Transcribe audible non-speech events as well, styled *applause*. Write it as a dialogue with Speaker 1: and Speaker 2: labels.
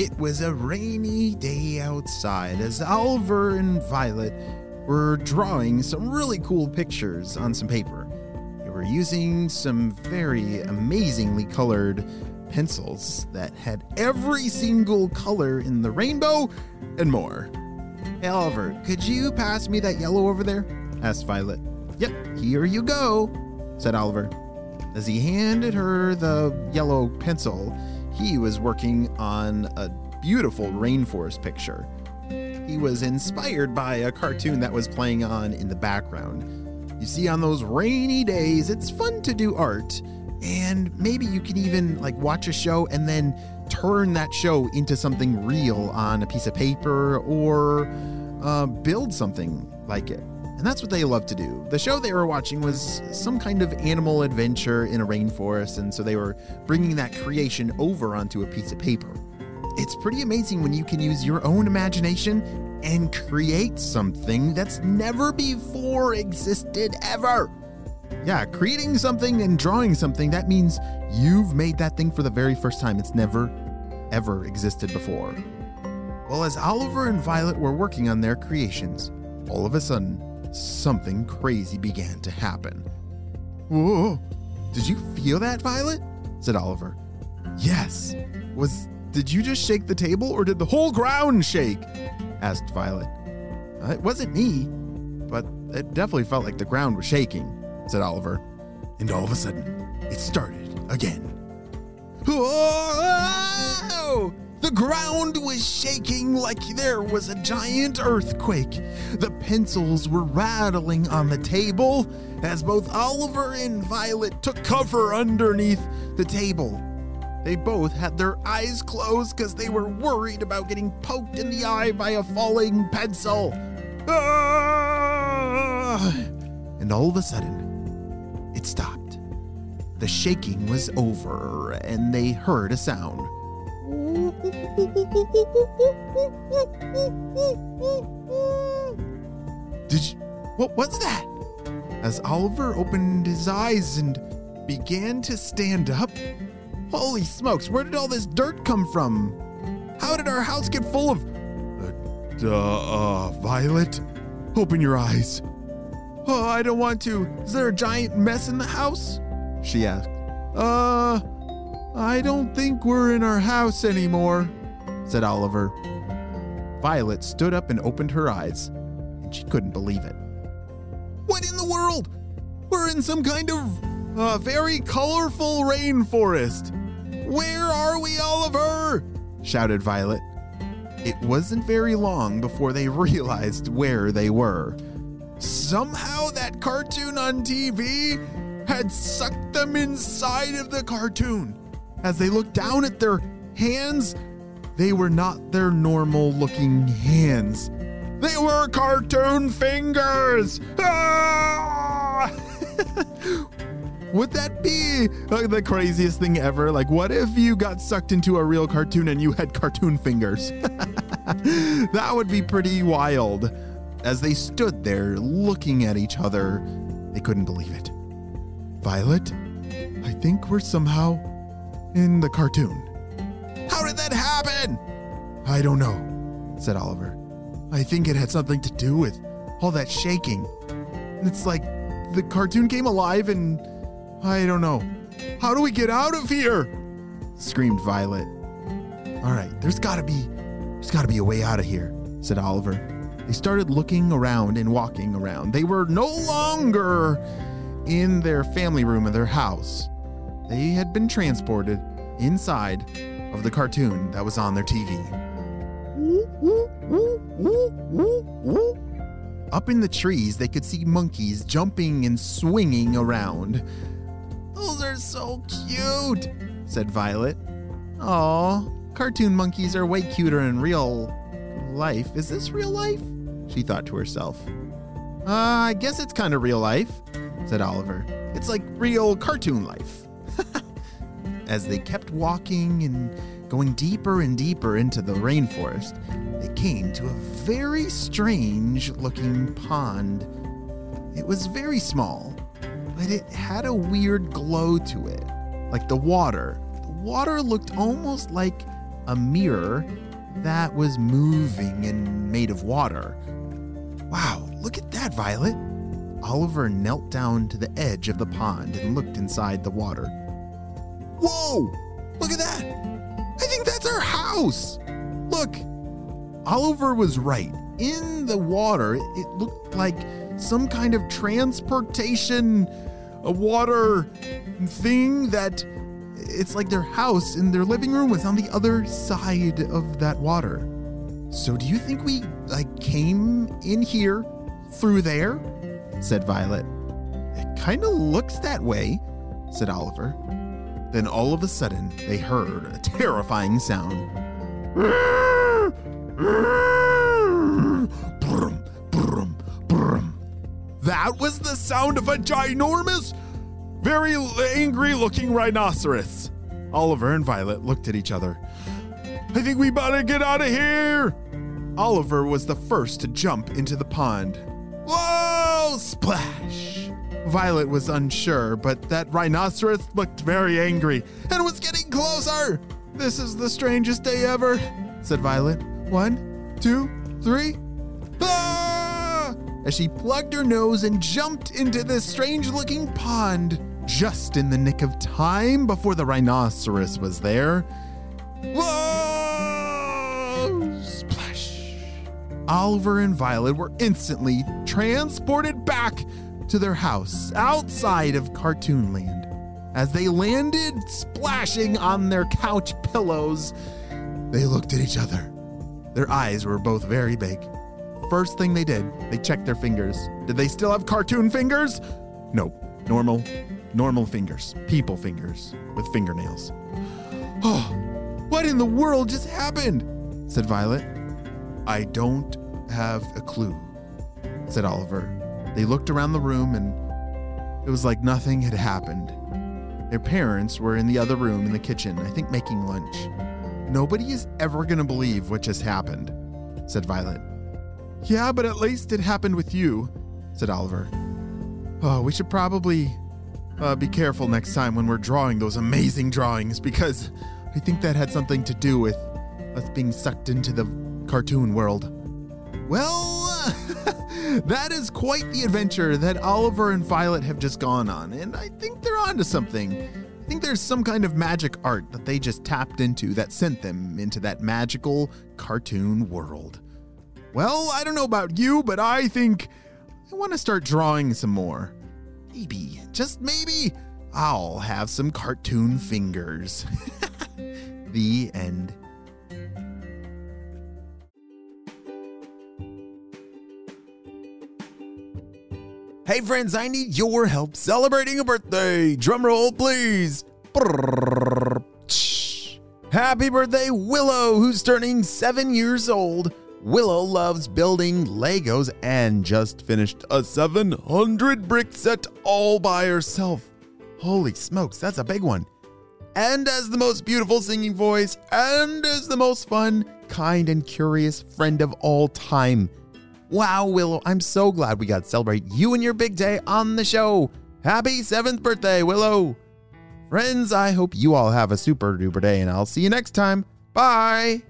Speaker 1: It was a rainy day outside as Oliver and Violet were drawing some really cool pictures on some paper. They were using some very amazingly colored pencils that had every single color in the rainbow and more. Hey, Oliver, could you pass me that yellow over there? asked Violet. Yep, here you go, said Oliver. As he handed her the yellow pencil, he was working on a beautiful rainforest picture. He was inspired by a cartoon that was playing on in the background. You see, on those rainy days, it's fun to do art, and maybe you can even like watch a show and then turn that show into something real on a piece of paper or uh, build something like it. And that's what they love to do. The show they were watching was some kind of animal adventure in a rainforest, and so they were bringing that creation over onto a piece of paper. It's pretty amazing when you can use your own imagination and create something that's never before existed ever. Yeah, creating something and drawing something, that means you've made that thing for the very first time. It's never, ever existed before. Well, as Oliver and Violet were working on their creations, all of a sudden, something crazy began to happen. Whoa! Did you feel that, Violet? said Oliver. Yes. Was did you just shake the table or did the whole ground shake? asked Violet. Uh, it wasn't me, but it definitely felt like the ground was shaking, said Oliver. And all of a sudden, it started again. Whoa! The ground was shaking like there was a giant earthquake. The pencils were rattling on the table as both Oliver and Violet took cover underneath the table. They both had their eyes closed because they were worried about getting poked in the eye by a falling pencil. Ah! And all of a sudden, it stopped. The shaking was over, and they heard a sound. Did you? What was that? As Oliver opened his eyes and began to stand up, holy smokes, where did all this dirt come from? How did our house get full of. Uh, uh, Violet? Open your eyes. Oh, I don't want to. Is there a giant mess in the house? She asked. Uh, I don't think we're in our house anymore, said Oliver. Violet stood up and opened her eyes, and she couldn't believe it. What in the world? We're in some kind of uh, very colorful rainforest. Where are we, Oliver? shouted Violet. It wasn't very long before they *laughs* realized where they were. Somehow that cartoon on TV had sucked them inside of the cartoon. As they looked down at their hands, they were not their normal looking hands. They were cartoon fingers! Ah! *laughs* Would that be like, the craziest thing ever? Like, what if you got sucked into a real cartoon and you had cartoon fingers? *laughs* that would be pretty wild. As they stood there looking at each other, they couldn't believe it. Violet, I think we're somehow in the cartoon. How did that happen? I don't know, said Oliver. I think it had something to do with all that shaking. It's like the cartoon came alive and I don't know. How do we get out of here? screamed Violet. All right, there's got to be there's got to be a way out of here, said Oliver. They started looking around and walking around. They were no longer in their family room of their house. They had been transported inside of the cartoon that was on their TV. Up in the trees, they could see monkeys jumping and swinging around. Those are so cute, said Violet. Aw, cartoon monkeys are way cuter in real life. Is this real life? She thought to herself. Uh, I guess it's kind of real life, said Oliver. It's like real cartoon life. *laughs* As they kept walking and going deeper and deeper into the rainforest, they came to a very strange looking pond. It was very small, but it had a weird glow to it, like the water. The water looked almost like a mirror that was moving and made of water. Wow, look at that, Violet. Oliver knelt down to the edge of the pond and looked inside the water. Whoa! Look at that! I think that's our house! Look! Oliver was right. In the water, it looked like some kind of transportation, a water thing that it's like their house and their living room was on the other side of that water. So do you think we like came in here through there? Said Violet. It kind of looks that way, said Oliver. Then all of a sudden, they heard a terrifying sound. Brum, brum, brum. That was the sound of a ginormous, very angry looking rhinoceros. Oliver and Violet looked at each other. I think we better get out of here. Oliver was the first to jump into the pond. Whoa! Splash! Violet was unsure, but that rhinoceros looked very angry and was getting closer. This is the strangest day ever, said Violet. One, two, three. Ah! As she plugged her nose and jumped into this strange looking pond just in the nick of time before the rhinoceros was there. Oliver and Violet were instantly transported back to their house outside of Cartoonland. As they landed splashing on their couch pillows, they looked at each other. Their eyes were both very big. First thing they did, they checked their fingers. Did they still have cartoon fingers? Nope. Normal, normal fingers. People fingers with fingernails. Oh, what in the world just happened? said Violet. I don't have a clue, said Oliver. They looked around the room and it was like nothing had happened. Their parents were in the other room in the kitchen, I think making lunch. Nobody is ever going to believe what just happened, said Violet. Yeah, but at least it happened with you, said Oliver. Oh, we should probably uh, be careful next time when we're drawing those amazing drawings because I think that had something to do with us being sucked into the cartoon world. Well, *laughs* that is quite the adventure that Oliver and Violet have just gone on, and I think they're onto something. I think there's some kind of magic art that they just tapped into that sent them into that magical cartoon world. Well, I don't know about you, but I think I want to start drawing some more. Maybe, just maybe, I'll have some cartoon fingers. *laughs* the end. Hey friends, I need your help celebrating a birthday. Drum roll, please. Happy birthday, Willow, who's turning seven years old. Willow loves building Legos and just finished a 700 brick set all by herself. Holy smokes, that's a big one. And as the most beautiful singing voice, and as the most fun, kind, and curious friend of all time. Wow, Willow, I'm so glad we got to celebrate you and your big day on the show. Happy seventh birthday, Willow. Friends, I hope you all have a super duper day, and I'll see you next time. Bye.